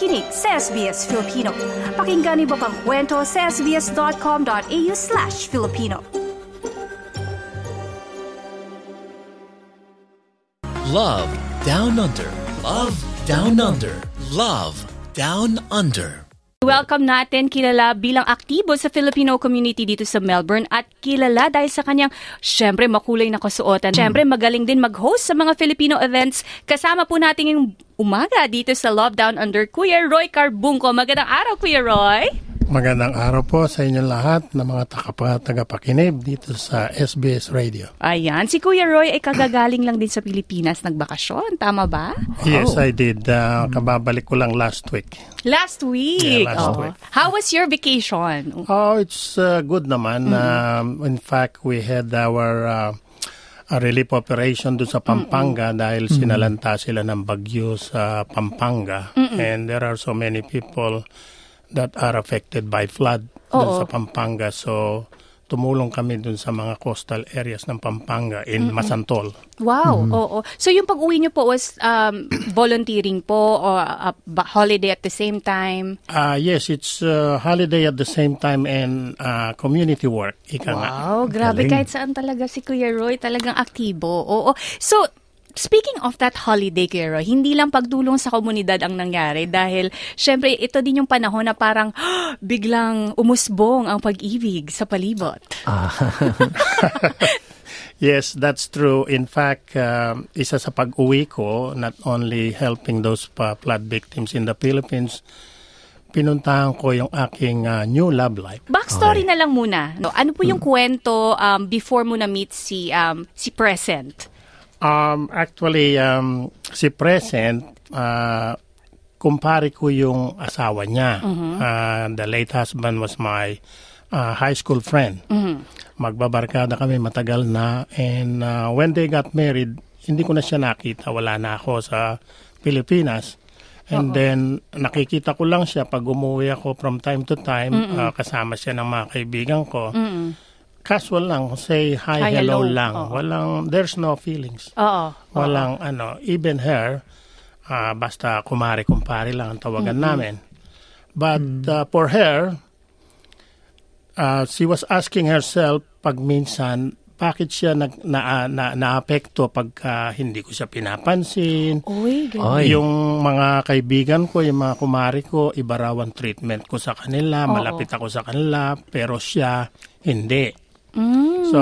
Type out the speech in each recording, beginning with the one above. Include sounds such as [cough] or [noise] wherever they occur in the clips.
nakikinig sa SBS Filipino. Pakinggan niyo pang kwento sa sbs.com.au slash Filipino. Love Down Under. Love Down Under. Love Down Under. Welcome natin kilala bilang aktibo sa Filipino community dito sa Melbourne at kilala dahil sa kanyang syempre makulay na kasuotan. Syempre magaling din mag-host sa mga Filipino events. Kasama po natin yung umaga dito sa Love Down Under Kuya Roy Carbunco. Magandang araw Kuya Roy. Magandang araw po sa inyo lahat na mga takapa- tagapakinig dito sa SBS Radio. Ayan, si Kuya Roy ay kagagaling lang din sa Pilipinas nagbakasyon. Tama ba? Yes, I did. Uh, kababalik ko lang last week. Last week. Yeah, last Oo. week. How was your vacation? Oh, it's uh, good naman. Um, in fact, we had our uh, a relief operation doon sa Pampanga dahil sinalanta sila ng bagyo sa Pampanga. And there are so many people that are affected by flood Oo. sa Pampanga. So, tumulong kami doon sa mga coastal areas ng Pampanga in Masantol. Wow, oo. So yung pag-uwi niyo po was um, [clears throat] volunteering po or a ba- holiday at the same time? Ah, yes, it's uh, holiday at the same time and uh, community work. Ika nga. Wow, grabe. galing. Kahit saan talaga si Kuya Roy, talagang aktibo. Oo. So, speaking of that holiday, Roy, hindi lang pagdulong sa komunidad ang nangyari dahil, syempre, ito din yung panahon na parang [gasps] biglang umusbong ang pag-ibig sa palibot. [laughs] Yes, that's true. In fact, um, isa sa pag-uwi ko, not only helping those pa flood victims in the Philippines, pinuntahan ko yung aking uh, new love life. Backstory na lang muna. No, ano po yung kwento um, before mo na-meet si, um, si Present? Um, actually, um, si Present, uh, kumpare ko yung asawa niya. Uh, the late husband was my uh, high school friend. Magbabarkada kami matagal na. And uh, when they got married, hindi ko na siya nakita. Wala na ako sa Pilipinas. And then, nakikita ko lang siya pag umuwi ako from time to time. uh, kasama siya ng mga kaibigan ko. Casual lang, say hi, Hi, hello, hello. lang. Oo. Walang, there's no feelings. Oo. Walang ano, even her, ah, basta kumare kumpare lang ang tawagan namin. But uh, for her, uh, she was asking herself pag minsan, bakit siya nag, na, na, naapekto pagka hindi ko siya pinapansin. Uy, ganun. Ay. Yung mga kaibigan ko, yung mga kumari ko, iba raw ang treatment ko sa kanila, Oo. malapit ako sa kanila, pero siya, hindi. Mm. So,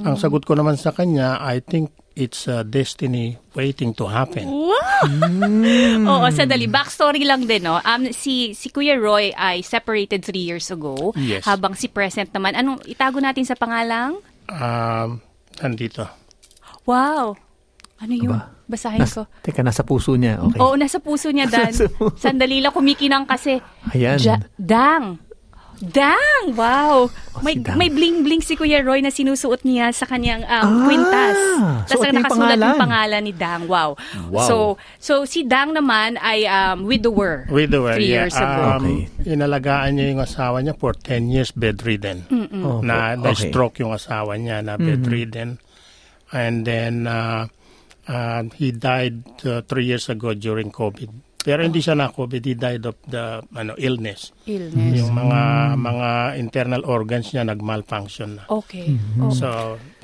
ang sagot ko naman sa kanya, I think it's a destiny waiting to happen. [laughs] Oo, sandali. Backstory lang din, no? Um, si, si Kuya Roy ay separated three years ago. Yes. Habang si Present naman, anong itago natin sa pangalang? Um, nandito. Wow. Ano yung Aba. basahin Nas, ko? teka, nasa puso niya. Okay. Oo, nasa puso niya, Dan. [laughs] Sandali lang, kumikinang kasi. Ayan. Ja- dang. Dang! Wow! may, si Dang. may bling-bling si Kuya Roy na sinusuot niya sa kanyang um, Ah, kwintas. Tapos suot ang nakasulat yung pangalan. pangalan ni Dang. Wow. Wow. So, so si Dang naman ay um, widower. Widower, Three yeah. years ago. Um, Inalagaan niya yung asawa niya for 10 years bedridden. Oh, Na, okay. na-stroke yung asawa niya na bedridden. And then, uh, uh, he died uh, three years ago during COVID. Pero hindi siya na-COVID, he died of the ano illness. Illness. Yung mga mga internal organs niya nag-malfunction na. Okay. Mm-hmm. Oh. So,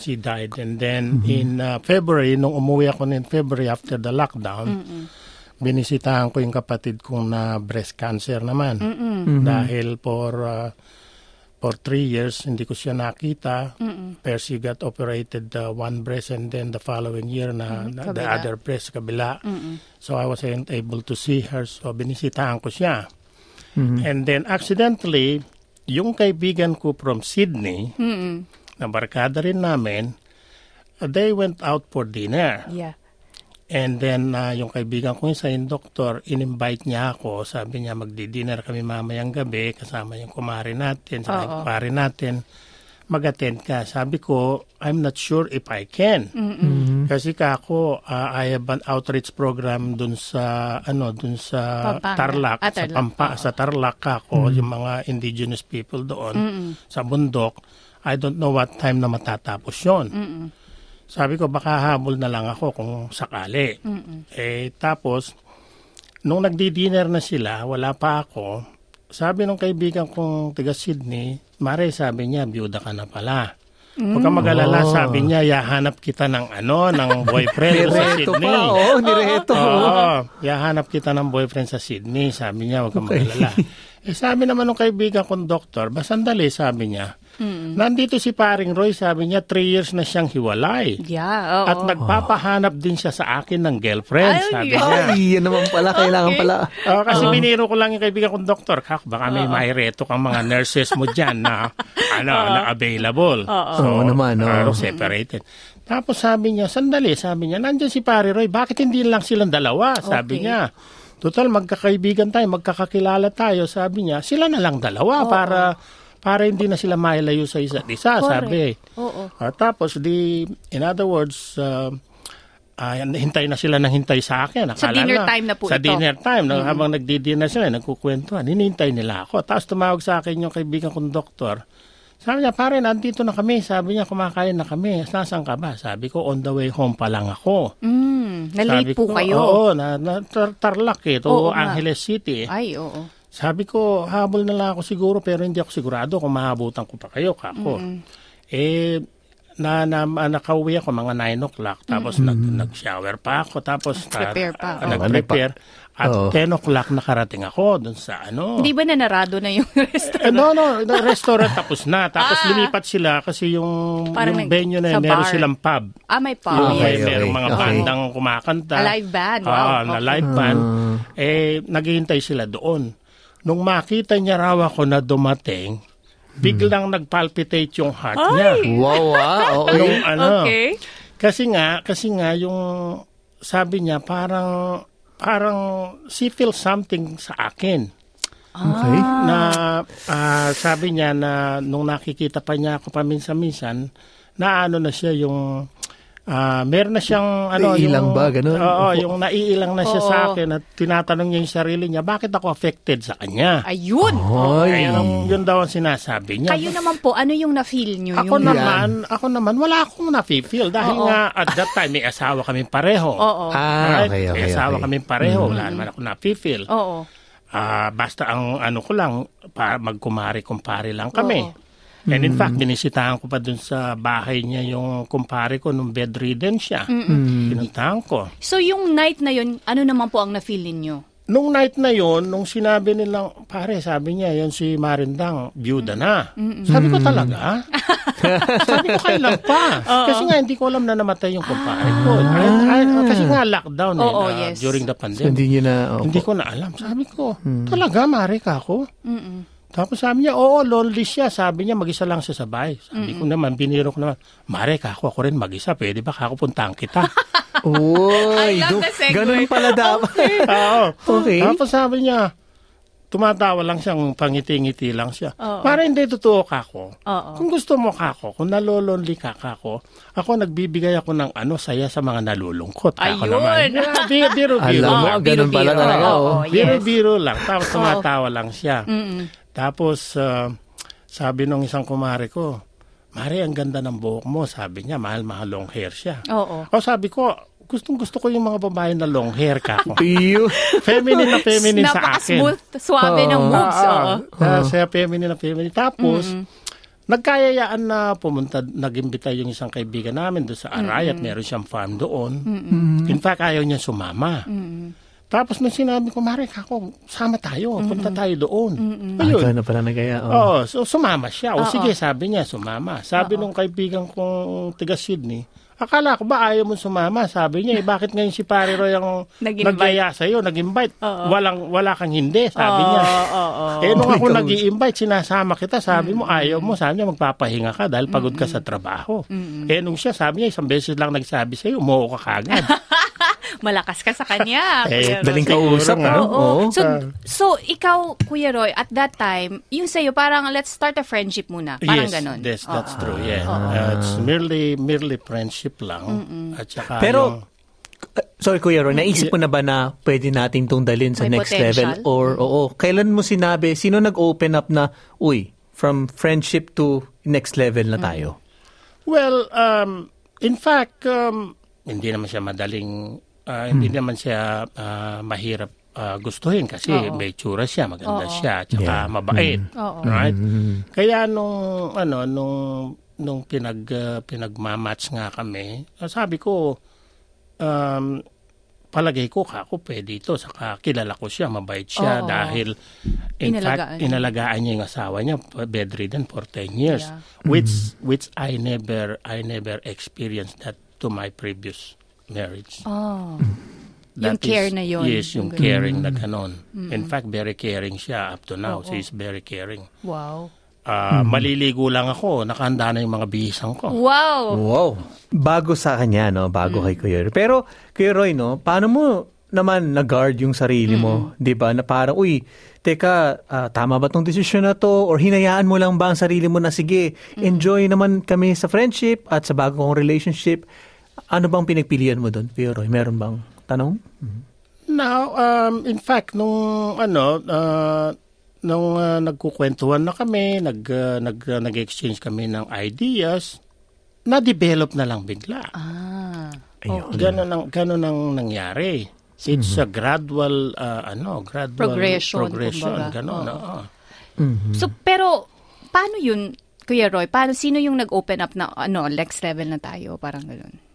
she died. And then, in uh, February, nung umuwi ako in February after the lockdown, binisitahan ko yung kapatid kong na breast cancer naman. Dahil for uh, for three years, hindi ko siya nakita. Pero she got operated uh, one breast and then the following year na, na the other breast kabila. So, I wasn't able to see her. So, binisitahan ko siya. And then, accidentally, yung kaibigan ko from Sydney, na barkada rin namin, uh, they went out for dinner. Yeah. And then, uh, yung kaibigan ko isa, yung doktor, in-invite niya ako. Sabi niya, magdi-dinner kami mamayang gabi, kasama yung kumari natin, sa yung kumari natin. Mag-attend ka. Sabi ko, I'm not sure if I can. Kasi ka ako, uh, I have an outreach program dun sa, ano, dun sa Pampanga. Tarlac, Ah, sa Tarlac, Pampa, oo. sa Tarlac ako, yung mga indigenous people doon, sa bundok. I don't know what time na matatapos yon. Sabi ko, baka habol na lang ako kung sakali. Eh, tapos, nung nagdi-dinner na sila, wala pa ako, sabi nung kaibigan kong taga Sydney, Mare, sabi niya, byuda ka na pala. Huwag kang mag-alala, sabi niya, yahanap kita ng ano, ng [laughs] boyfriend sa Nireto Sydney. pa, oo, nireto. Oo, yahanap kita ng boyfriend sa Sydney. Sabi niya, huwag kang mag-alala. Eh, sabi naman ng kaibigan kong doktor, ba sandali, sabi niya. Nandito si paring Roy, sabi niya, three years na siyang hiwalay. Yeah, oo. At nagpapahanap din siya sa akin ng girlfriend, Ay, sabi yeah. niya. Ay, yan naman pala, kailangan Okay. pala. Oh, kasi biniro ko lang yung kaibigan kong doktor. Kak, baka may maireto kang mga nurses mo dyan na, ano, na available. So, Oo naman, oo. ano, separated. Tapos sabi niya, sandali, sabi niya, nandyan si Pare Roy, bakit hindi lang silang dalawa? Sabi Okay. niya. Total, magkakaibigan tayo, magkakakilala tayo. Sabi niya, sila na lang dalawa para para hindi na sila mailayo sa isa't isa, Correct. sabi. Oo. Ah, tapos, di, in other words, uh, ah, hintay na sila ng hintay sa akin. Sa Akala dinner time na po Sa ito. dinner time, na, habang nagdi-dinner sila, nagkukwentuhan, hinihintay nila ako. Tapos tumawag sa akin yung kaibigan kong doktor. Sabi niya, pare, nandito na kami. Sabi niya, kumakain na kami. Nasaan ka ba? Sabi ko, on the way home pa lang ako. Mm, na-late po ko, kayo. Oo, na, na tar- Tarlac eh, to Oo. Angeles City. eh. Ay, oo. Sabi ko, habol na lang ako siguro pero hindi ako sigurado kung mahabutan ko pa kayo, kako. Eh, na, na, na nakauwi ako mga 9 o'clock tapos nag, nag-shower pa ako tapos Prepare pa. ah, Oo. nag-prepare at Oo. 10 o'clock nakarating ako dun sa ano Hindi ba na narado na yung [laughs] restaurant? eh, no, no, the restaurant tapos na. Tapos Ah. lumipat sila kasi yung, Parang yung venue na yun, meron bar. silang pub. Ah, may. Yung Okay, may, okay. merong mga Okay. bandang kumakanta. A live band, wow. Ah, na Okay. live band. Ah. Eh, naghihintay sila doon. Nung makita niya raw ako na dumating, biglang nagpalpitate yung heart niya. Wow, ah. Oo, [laughs] Nung ano, Okay. kasi nga, kasi nga yung sabi niya parang parang she feels something sa akin Okay. na ah, sabi niya na nung nakikita pa niya ako paminsan-minsan na ano na siya yung ah, meron na siyang ano Naiilang yung, ba? Ganun? Oo, yung naiilang na siya Oo. sa akin at tinatanong niya yung sarili niya bakit ako affected sa kanya. Ayun. Ay. Ayun ang yun daw ang sinasabi niya. Kayo naman po, ano yung na-feel nyo? Ako yung... naman, ako naman wala akong nafe-feel dahil Oo. nga at that time may asawa kami pareho. Oo. Ah, Right? okay, okay, May asawa okay. kami pareho, wala naman ako nafe-feel. Oo. Ah, basta ang ano ko lang, para magkumari-kumpare lang kami. Oo. And in fact, binisitahan ko pa dun sa bahay niya yung kumpare ko nung bedridden siya. Pinuntahan ko. So yung night na yun, ano naman po ang na-feel ninyo? Nung night na yon, nung sinabi nilang, pare, sabi niya, yan si Marindang, byuda na. Sabi ko talaga? [laughs] sabi ko, kailan pa? Kasi nga, hindi ko alam na namatay yung kumpare ko. Ay, ay, kasi nga, lockdown eh, Oo, na- yes. during the So, pandemic. hindi nyo na... opo. Hindi ko na alam. Sabi ko, talaga, mare ka ako? Tapos sabi niya, oo, lonely siya. Sabi niya, mag-isa lang siya sa bahay. Sabi ko naman, biniro ko naman, mare ka ako, rin mag-isa. Pwede ba kako puntahan kita? [laughs] Uy, I love do- the segue. ganun pala dapat. [laughs] Oo. Okay. Tapos sabi niya, tumatawa lang siyang pangiti-ngiti lang siya. Oo. Para hindi totoo ka ako. Oo. Kung gusto mo ka ako, kung nalolonely ka ka ako, ako nagbibigay ako ng ano saya sa mga nalulungkot. Ako Ayun. naman. [laughs] Yeah, biro, biro, biro. Alam mo, Ah, ganun pala biro-biro. talaga. Oo, Oh. yes. Biro-biro lang. Tapos tumatawa lang siya. Mm-mm. Tapos, ah, sabi nung isang kumare ko, Mare, ang ganda ng buhok mo. Sabi niya, mahal-mahal long hair siya. Oo. O sabi ko, gustong gusto ko yung mga babae na long hair ka ko. [laughs] Iyo. feminine na feminine sa akin. Napaka-smooth, suabe ng Oo. moves. Oo. ah, Sa feminine na feminine. Tapos, nagkayayaan na pumunta, nag-imbita yung isang kaibigan namin doon sa Aray at meron siyang farm doon. In fact, ayaw niya sumama. Tapos nung sinabi ko, Mare, ako, sama tayo, punta tayo doon. Ah, Ayun. ikaw na pala nagaya. Oh. Oo, so sumama siya. O Oo. sige, sabi niya, sumama. Sabi nung kaibigan kong tiga Sydney, akala ko ba ayaw mo sumama? Sabi niya, eh, bakit ngayon si Pare Roy ang [laughs] Nag-invite. nagyaya sa'yo, nag-invite? Oo. Walang, wala kang hindi, sabi niya. Oo, oo, oo. Eh, nung ako nag invite sinasama kita, sabi mo, ayaw mo, sabi niya, magpapahinga ka dahil pagod ka sa trabaho. Eh, nung siya, sabi niya, isang beses lang nagsabi sa'yo, umuo ka kagad. [laughs] Malakas ka sa kanya. Eh. Daling kausap, ano? Oo. Oo. So, so, ikaw, Kuya Roy, at that time, yung sa'yo, parang let's start a friendship muna. Parang yes, ganon. yes, that's Oo. true, yeah. Uh, it's merely, merely friendship lang. At saka Pero, yung- uh, sorry Kuya Ron, naisip mo na ba na pwede natin tong dalhin sa May next potential? level? Or, oo, kailan mo sinabi, sino nag-open up na, uy, from friendship to next level na tayo? Well, um, in fact, um, hindi naman siya madaling, ah, hindi naman siya ah, mahirap ah, gustuhin kasi Oo. may tsura siya, maganda Oo. siya, tsaka Yeah. mabait. Oo. Right? Kaya nung ano nung nung pinag uh, pinagmamatch nga kami, sabi ko um palagay ko kako pwede ito saka kilala ko siya mabait siya Oo. dahil in Inalagaan fact niya. inalagaan niya yung asawa niya bedridden for 10 years Yeah. which which I never I never experienced that to my previous marriage Oh. [laughs] That Yung care is- na yun. Yes, yung caring na ganon. In fact, very caring siya up to now. Oo. She is very caring. Wow. Ah, Maliligo lang ako, nakahanda na yung mga bihisang ko. Wow. Wow. Bago sa kanya, no? Bago kay Kuya Roy. Pero, Kuya Roy, no? Paano mo naman na-guard yung sarili mo? Di ba? Na parang, uy, teka, ah, tama ba tong desisyon na to? Or hinayaan mo lang ba ang sarili mo na, sige, enjoy naman kami sa friendship at sa bago kong relationship. Ano bang pinagpilian mo doon, Kuya Roy? Meron bang tanong? Now, um, in fact, nung ano, ah, nung ah, nagkukwentuhan na kami, nag, ah, nag, ah, nag-exchange kami ng ideas, na-develop na lang bigla. Ah. Ayun. Ganon ang, ganon ang nangyari. It's a gradual, ah, ano, gradual Progression, progression kumbaga. ganon, Oo. oo. So, pero, paano yun, Kuya Roy? Paano, sino yung nag-open up na, ano, next level na tayo? Parang gano'n.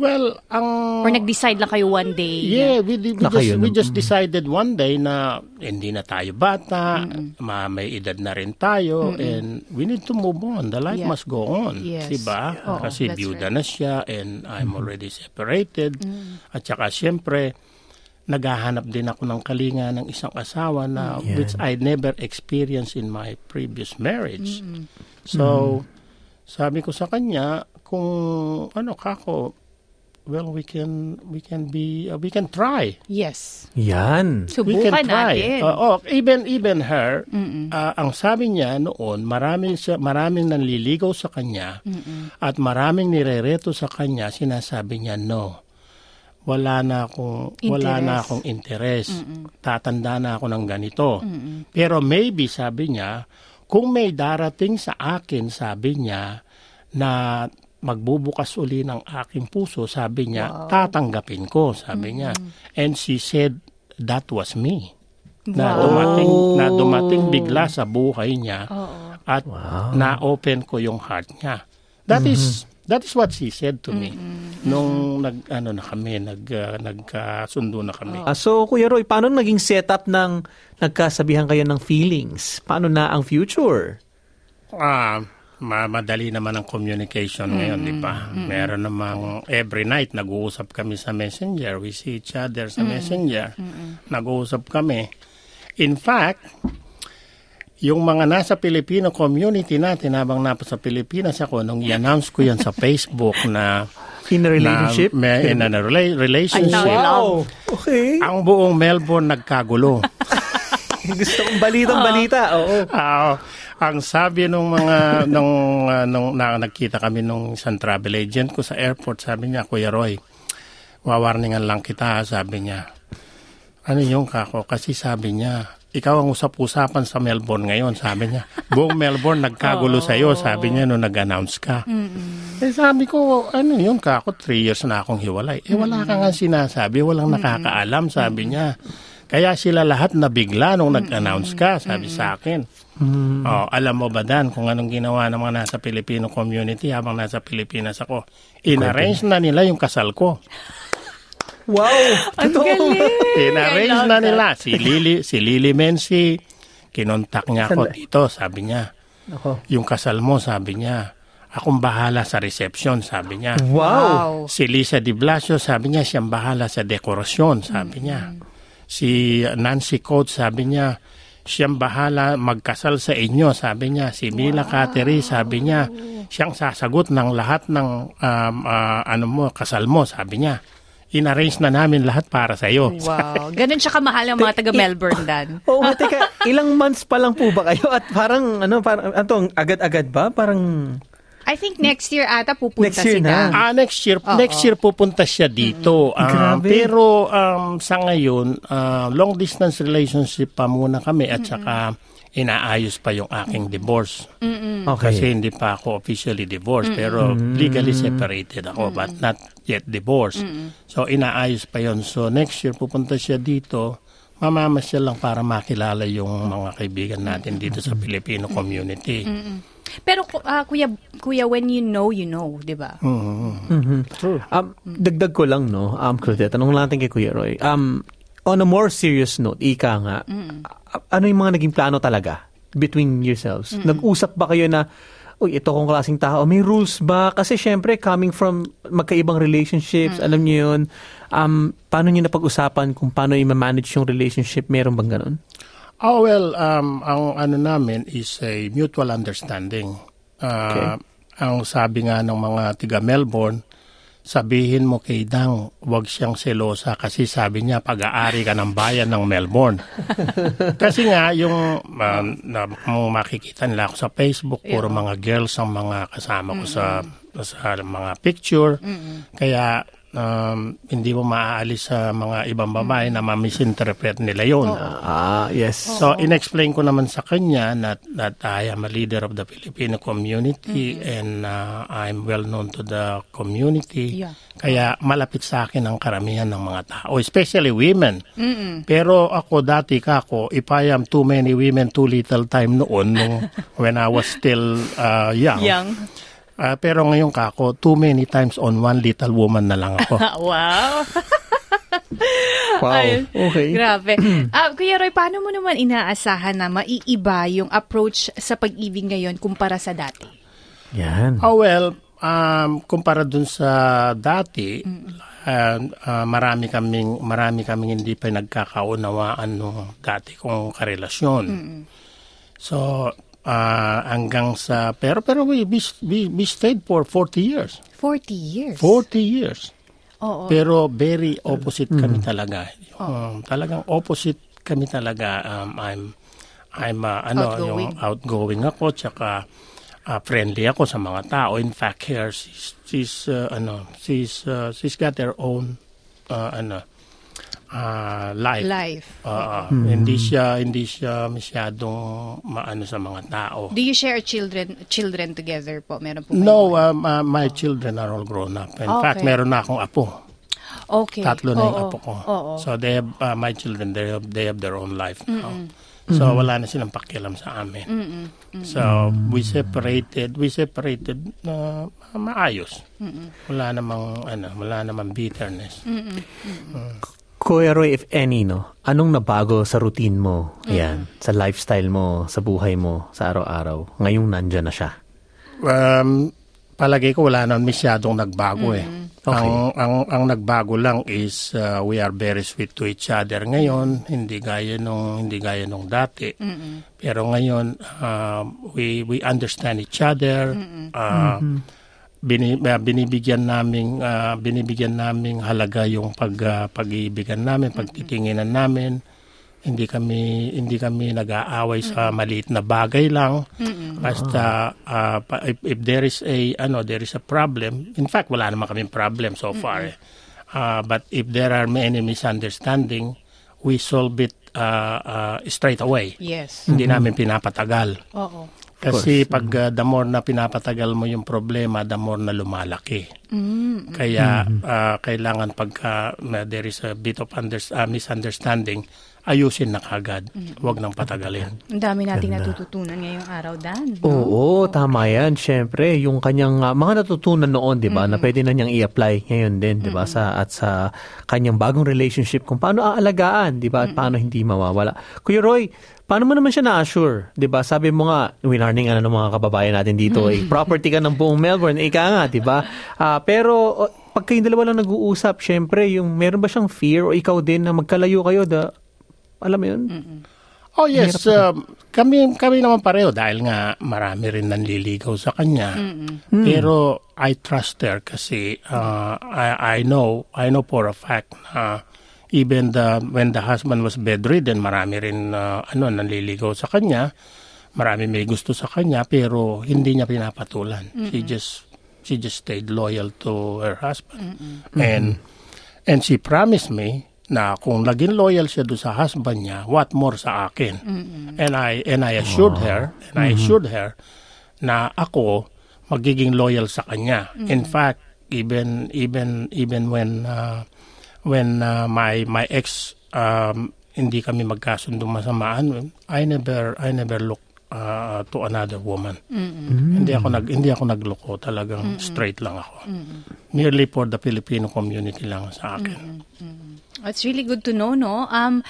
Well, ang... Or nag-decide lang kayo one day? Yeah, we, we, just, kayo, we just decided one day na hindi na tayo bata, ma, may edad na rin tayo, and we need to move on. The life Yeah. must go on. Yes. Diba? Oo, Kasi that's byuda right. na siya, and I'm already separated. At saka, siyempre, naghahanap din ako ng kalinga ng isang asawa na Yeah. which I never experienced in my previous marriage. So, sabi ko sa kanya, kung ano kako, well, we can we can be uh, we can try. Yes. Yan. We can Subukan try. natin. Uh, oh, even even her, uh, ang sabi niya noon, maraming siya, maraming nanliligaw sa kanya at maraming nirereto sa kanya, sinasabi niya no. Wala na akong wala na Interest. akong interest. Tatanda na ako ng ganito. Pero maybe sabi niya, kung may darating sa akin, sabi niya na magbubukas uli ng aking puso, sabi niya, tatanggapin ko, sabi niya. And she said, that was me. Na Wow. dumating, na dumating bigla sa buhay niya Oo. at na-open ko yung heart niya. That is that is what she said to me nung nag ano na kami, nag uh, nagkasundo na kami. Ah, so, Kuya Roy, paano naging setup ng nagkasabihan kayo ng feelings? Paano na ang future? Ah, ma- madali naman ang communication ngayon, di ba? Meron namang every night nag-uusap kami sa Messenger. We see each other sa Messenger. Nag-uusap kami. In fact, yung mga nasa Filipino community natin habang napa sa Pilipinas ako, nung i-announce ko yan sa Facebook na In a relationship? na, may, in a rela- relationship, wow! Okay. ang buong Melbourne nagkagulo. [laughs] Gusto kong balitang balita. Oo. Ah, ang sabi nung mga [laughs] nung ah, nung na, nagkita kami nung isang travel agent ko sa airport, sabi niya, Kuya Roy, wawarningan lang kita, sabi niya. Ano yung kako? Kasi sabi niya, ikaw ang usap-usapan sa Melbourne ngayon, sabi niya. [laughs] Buong Melbourne nagkagulo sa iyo, sabi niya nung nag-announce ka. Eh sabi ko, ano yun kako? Three years na akong hiwalay. Eh wala ka nga sinasabi, walang nakakaalam, sabi niya. Kaya sila lahat nabigla nung nag-announce ka, sabi sa akin. Oh, alam mo ba Dan kung anong ginawa ng mga nasa Filipino community habang nasa Pilipinas ako? In-arrange na nila yung kasal ko. Wow! Ang galing! In-arrange na that. nila. Si Lily, si Lily Mensi, kinontak niya ako dito, sabi niya. Ako. Yung kasal mo, sabi niya. Akong bahala sa reception, sabi niya. Wow! Si Lisa Di Blasio, sabi niya, siyang bahala sa dekorasyon, sabi niya. Si Nancy Coates, sabi niya, siyang bahala magkasal sa inyo, sabi niya. Si Mila Cateri, sabi niya, siyang sasagot ng lahat ng um, ah, ano mo, kasal mo, sabi niya. In-arrange na namin lahat para sa iyo. Wow. Ganun siya kamahal ang mga taga-Melbourne, Dan. [laughs] Oo, oh, teka, ilang months pa lang po ba kayo? At parang, ano, parang, atong, agad-agad ba? Parang, I think next year ata pupunta Next year si na. Ah, next year, Oo. next year pupunta siya dito. Ah, Grabe. pero um, sa ngayon, ah, long distance relationship pa muna kami at saka inaayos pa yung aking divorce. okay. Kasi hindi pa ako officially divorced pero legally separated ako but not yet divorced. So inaayos pa yon. So next year pupunta siya dito. mamamasyal lang para makilala yung mga kaibigan natin dito sa Filipino community. Pero ah, kuya kuya when you know you know, 'di ba? True. Um, dagdag ko lang, no, um, Claudette, tanong lang natin kay Kuya Roy. Um, on a more serious note, ika nga, a- ano yung mga naging plano talaga between yourselves? Nag-usap ba kayo na, uy, ito kong klaseng tao, may rules ba? Kasi syempre, coming from magkaibang relationships, alam niyo yun, um, paano niyo napag-usapan kung paano i-manage yung relationship? Meron bang ganun? Oh, well, um, ang ano namin is a mutual understanding. Uh, Ang sabi nga ng mga tiga Melbourne, sabihin mo kay Dang, wag siyang selosa kasi sabi niya pag-aari ka ng bayan ng Melbourne. [laughs] kasi nga, yung uh, na, makikita nila ako sa Facebook, puro mga girls ang mga kasama ko sa, sa mga picture. Kaya um, hindi mo maaalis sa mga ibang babae na ma-misinterpret nila yun. Ah, yes. So, inexplain ko naman sa kanya that, that I am a leader of the Filipino community and uh, I'm well known to the community. Yeah. Kaya malapit sa akin ang karamihan ng mga tao, especially women. Pero ako dati kako, if I am too many women, too little time noon nung [laughs] when I was still uh, young. Young. Ah, pero ngayon kako, too many times on one little woman na lang ako. [laughs] wow. [laughs] Wow. Ay, Okay. Grabe. [clears throat] Ah, Kuya Roy, paano mo naman inaasahan na maiiba yung approach sa pag-ibig ngayon kumpara sa dati? Yan. Oh well, um, kumpara dun sa dati, uh, uh, marami kaming marami kaming hindi pa nagkakaunawaan nung dati kong karelasyon. So uh, hanggang sa pero pero we, we we we stayed for 40 years. 40 years. 40 years. Oo. Pero very opposite kami talaga. Um, talagang opposite kami talaga. Um, I'm I'm uh, ano Outgoing. yung outgoing ako tsaka uh, friendly ako sa mga tao. In fact, here she's she's uh, ano she's uh, she's got her own uh, ano uh, life. Life. Uh, Hindi siya hindi siya masyadong maano sa mga tao. Do you share children children together po? Meron po No, um, uh, my children are all grown up. In Okay. fact, meron na akong apo. Okay. Tatlo na yung Oo. apo ko. Oo. So they have, uh, my children, they have, they have their own life now. So wala na silang pakialam sa amin. So we separated, we separated na maayos. Wala namang ano, wala namang bitterness. Kuya Roy, if any, no, anong nabago sa routine mo? Ayan, sa lifestyle mo, sa buhay mo, sa araw-araw? Ngayong nandyan na siya. Um, palagay ko wala nang masyadong nagbago eh. Okay. Ang, ang, ang nagbago lang is uh, we are very sweet to each other ngayon. Hindi gaya nung, hindi gaya nung dati. Pero ngayon, uh, we, we understand each other. Uh, bini, uh, binibigyan namin uh, binibigyan namin halaga yung pag uh, pag-iibigan namin, pagtitinginan namin. Hindi kami hindi kami nag-aaway sa maliit na bagay lang. Basta uh, pa- if, if there is a ano there is a problem, in fact wala naman kaming problem so far. eh. Uh, but if there are many misunderstanding, we solve it uh, uh, straight away. Yes. Hindi namin pinapatagal. Oo. Kasi pag uh, the more na pinapatagal mo yung problema, the more na lumalaki. Kaya uh, kailangan pagka uh, there is a bit of under, uh, misunderstanding, ayusin na kagad. Huwag nang patagalin. Ang dami nating natututunan ngayong araw, Dan. Oo, tama yan. Siyempre, yung kanyang ah, mga natutunan noon, di ba, na pwede na niyang i-apply ngayon din, di ba, sa, at sa kanyang bagong relationship kung paano aalagaan, di ba, at paano hindi mawawala. Kuya Roy, paano mo naman siya na-assure? Di ba, sabi mo nga, winarning ano ng mga kababayan natin dito, eh, property ka ng buong Melbourne, ika nga, di ba? Ah, pero, oh, pag kayong dalawa lang nag-uusap, syempre, yung meron ba siyang fear o ikaw din na magkalayo kayo, da, alam mo yun? Oh yes, um, kami kami naman pareho dahil nga marami rin nanliligaw sa kanya. Pero I trust her kasi uh, I I know I know for a fact na even the when the husband was bedridden, marami rin uh, ano nanliligaw sa kanya. Marami may gusto sa kanya pero hindi niya pinapatulan. She just she just stayed loyal to her husband. And and she promised me na kung naging loyal siya do sa husband niya, what more sa akin. And I and I assured her, and I assured her na ako magiging loyal sa kanya. In fact, even even even when uh, when uh, my my ex um, hindi kami magkasundo masamaan, I never I never look uh, to another woman. Hindi ako nag hindi ako nagloko, talagang straight lang ako. Merely for the Filipino community lang sa akin. It's really good to know, no? Um,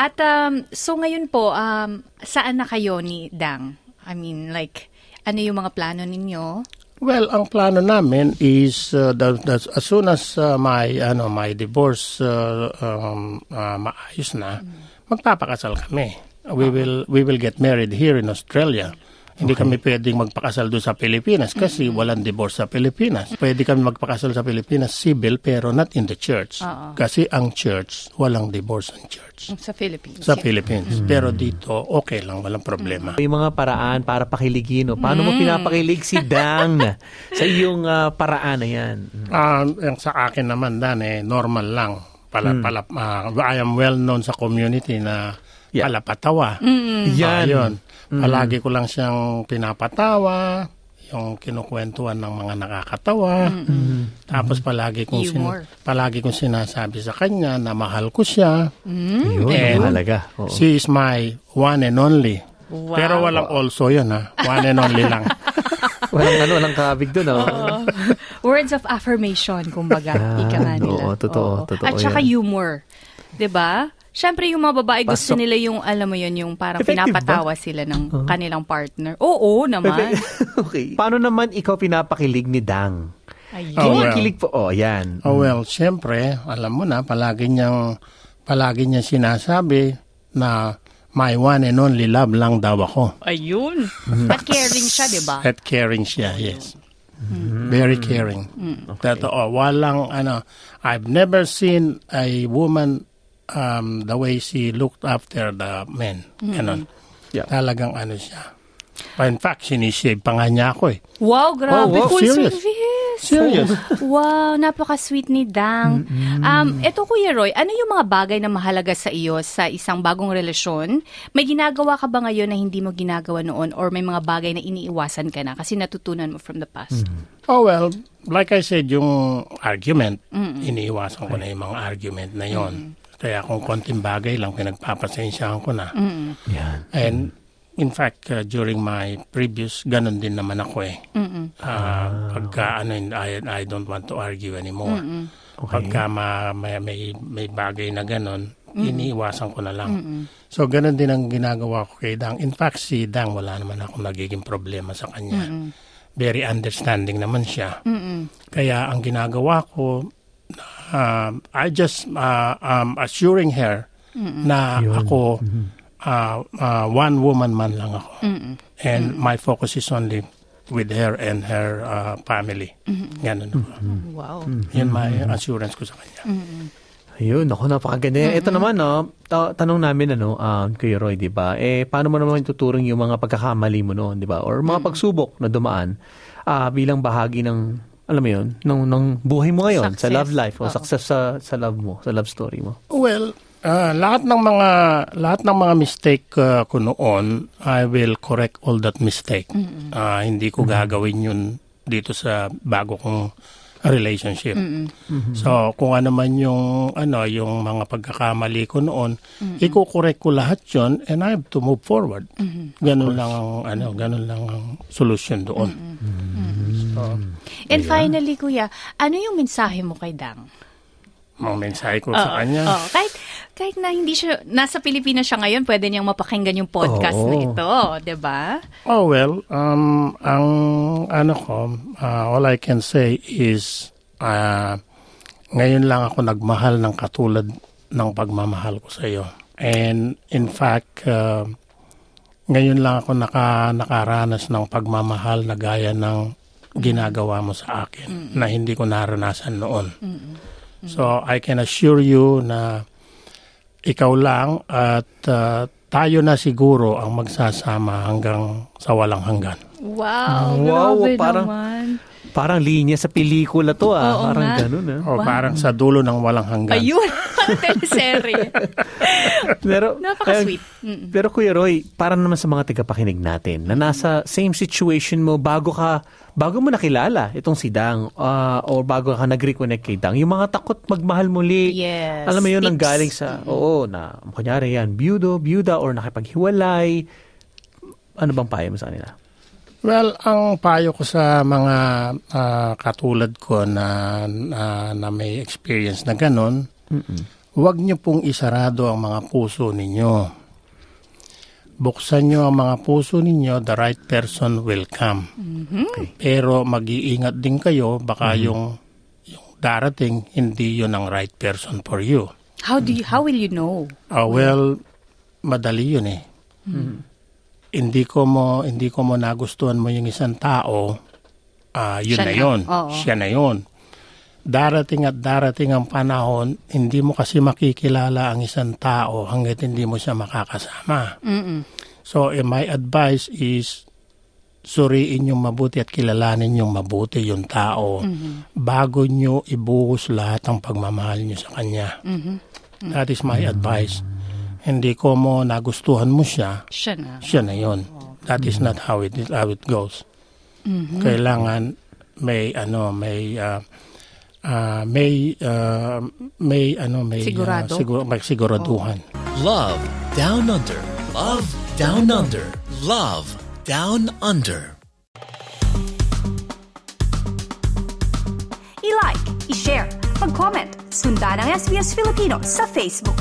at um, so ngayon po, um, saan na kayo ni Dang? I mean, like, ano yung mga plano ninyo? Well, ang plano namin is uh, that, that as soon as uh, my ano my divorce uh, um, uh, maayos na, magpapakasal kami. We will we will get married here in Australia. Hindi kami pwedeng magpakasal doon sa Pilipinas kasi walang divorce sa Pilipinas. Pwede kami magpakasal sa Pilipinas civil pero not in the church. Oo. Kasi ang church, walang divorce ang church Sa Philippines. sa yeah. Philippines. Pero dito, okay lang, walang problema. Yung mga paraan para pakiligin. No? Paano mo Mm. pinapakilig si Dang [laughs] sa iyong ah, paraan na yan? Ah, yung sa akin naman dan eh normal lang. Pala, pala, ah, I am well known sa community na Yeah. palapatawa. Yan. Ayun. Palagi ko lang siyang pinapatawa, yung kinukwentuhan ng mga nakakatawa. Tapos palagi kong sin- palagi kong sinasabi sa kanya na mahal ko siya. Yun, And mahalaga. Oo. She is my one and only. Wow. Pero walang also yun ha. One and only lang. [laughs] walang ano, walang kabig doon. Oh. Words of affirmation, kumbaga. Yan, ika nga nila. oo, totoo, totoo At saka yan. humor. 'Di ba? Siyempre, yung mga babae gusto Pasok. nila yung, alam mo yun, yung parang Effective ba? pinapatawa sila ng kanilang partner. Oo naman. [laughs] okay. Paano naman ikaw pinapakilig ni Dang? Ayun. Oh, well. Kinikilig po. Oh, yan. Oh well, siyempre, alam mo na, palagi niyang, palagi niyang sinasabi na my one and only love lang daw ako. Ayun. At caring siya, di ba? At caring siya, yes. Very caring. That, oh, walang, ano, I've never seen a woman um, the way she looked after the men. Ganon. Yeah. Talagang ano siya. In fact, sinishave pa nga niya ako eh. Wow, grabe. Oh, wow, Full serious. service. Serious. [laughs] Wow, napaka-sweet ni Dang. Um, eto Kuya Roy, ano yung mga bagay na mahalaga sa iyo sa isang bagong relasyon? May ginagawa ka ba ngayon na hindi mo ginagawa noon or may mga bagay na iniiwasan ka na kasi natutunan mo from the past? Oh well, like I said, yung argument, iniiwasan ko na yung mga argument na yon. Kaya kung konting bagay lang, pinagpapasensyahan ko na. Yan. And in fact, uh, during my previous, ganun din naman ako eh. Ah, pagka ano, I, I don't want to argue anymore. Pagka ma, may, may, may bagay na ganun, iniiwasan ko na lang. So, ganun din ang ginagawa ko kay Dang. In fact, si Dang, wala naman akong nagiging problema sa kanya. Very understanding naman siya. Kaya ang ginagawa ko, um, I just uh, um, assuring her na ako uh, uh, one woman man lang ako. And my focus is only with her and her uh, family. Ganun ako. Wow. Yun my assurance ko sa kanya. Ayun, ako napakaganda. Ito naman, no, ta- tanong namin, ano, um, Kuya Roy, di ba? Eh, paano mo naman tuturing yung mga pagkakamali mo noon, di ba? Or mga pagsubok na dumaan ah, bilang bahagi ng, alam mo yun, ng, ng buhay mo ngayon, sa Success. love life, o success sa, sa love mo, sa love story mo. Well, uh, lahat ng mga lahat ng mga mistake uh, ko noon, I will correct all that mistake. Ah, hindi ko gagawin yun dito sa bago kong relationship. So, kung ano man yung ano, yung mga pagkakamali ko noon, iko-correct ko lahat 'yon and I have to move forward. Ganun lang ang ano, ganun lang ang solution doon. So, And finally, Kuya, ano yung mensahe mo kay Dang? mga mensahe ko sa kanya. Oo, kahit, kahit na hindi siya, nasa Pilipinas siya ngayon, pwede niyang mapakinggan yung podcast Oo. na ito, di ba? Oh well, um, ang ano ko, uh, all I can say is, uh, ngayon lang ako nagmahal ng katulad ng pagmamahal ko sa iyo. And in fact, uh, ngayon lang ako naka, nakaranas ng pagmamahal na gaya ng ginagawa mo sa akin na hindi ko naranasan noon. So I can assure you na ikaw lang at uh, tayo na siguro ang magsasama hanggang sa walang hanggan. Wow, Wow, grabe parang- naman. Parang linya sa pelikula to, ah. Oo parang nga. ganun, ah. O parang sa dulo ng walang hanggan. Ayun. [laughs] Parang teleserye. [laughs] Pero, Napaka-sweet. eh, pero Kuya Roy, para naman sa mga tagapakinig natin na nasa same situation mo bago ka, bago mo nakilala itong si Dang ah, or bago ka nag-reconnect kay Dang, yung mga takot magmahal muli. Yes, Alam mo yun, ang galing sa, oo, na, kunyari yan, byudo, byuda, or nakipaghiwalay. Ano bang payo mo sa kanila? Well, ang payo ko sa mga ah, katulad ko na, na, na may experience na ganun, huwag niyo pong isarado ang mga puso ninyo. Buksan niyo ang mga puso ninyo, the right person will come. Okay. Pero mag-iingat din kayo, baka yung, yung darating, hindi yun ang right person for you. How do you, how will you know? Ah, well, madali yun eh. Hindi ko mo hindi ko mo nagustuhan mo yung isang tao, ah yun Siya na na. yun. Oo. Siya na yun. Darating at darating ang panahon, hindi mo kasi makikilala ang isang tao hanggat hindi mo siya makakasama. So, eh, my advice is suriin yung mabuti at kilalanin yung mabuti yung tao bago nyo ibuhos lahat ng pagmamahal nyo sa kanya. That is my advice. Hindi ko mo nagustuhan mo siya, Siya na. siya na yon. That is not how it is, how it goes. Kailangan may ano may ah, ah, may ah, may ano may ah, Sigurado? sigur- may siguraduhan. Love Down Under. Love Down Under. Love Down Under. I-like, i-share, mag-comment, sundan ang SBS Filipino sa Facebook.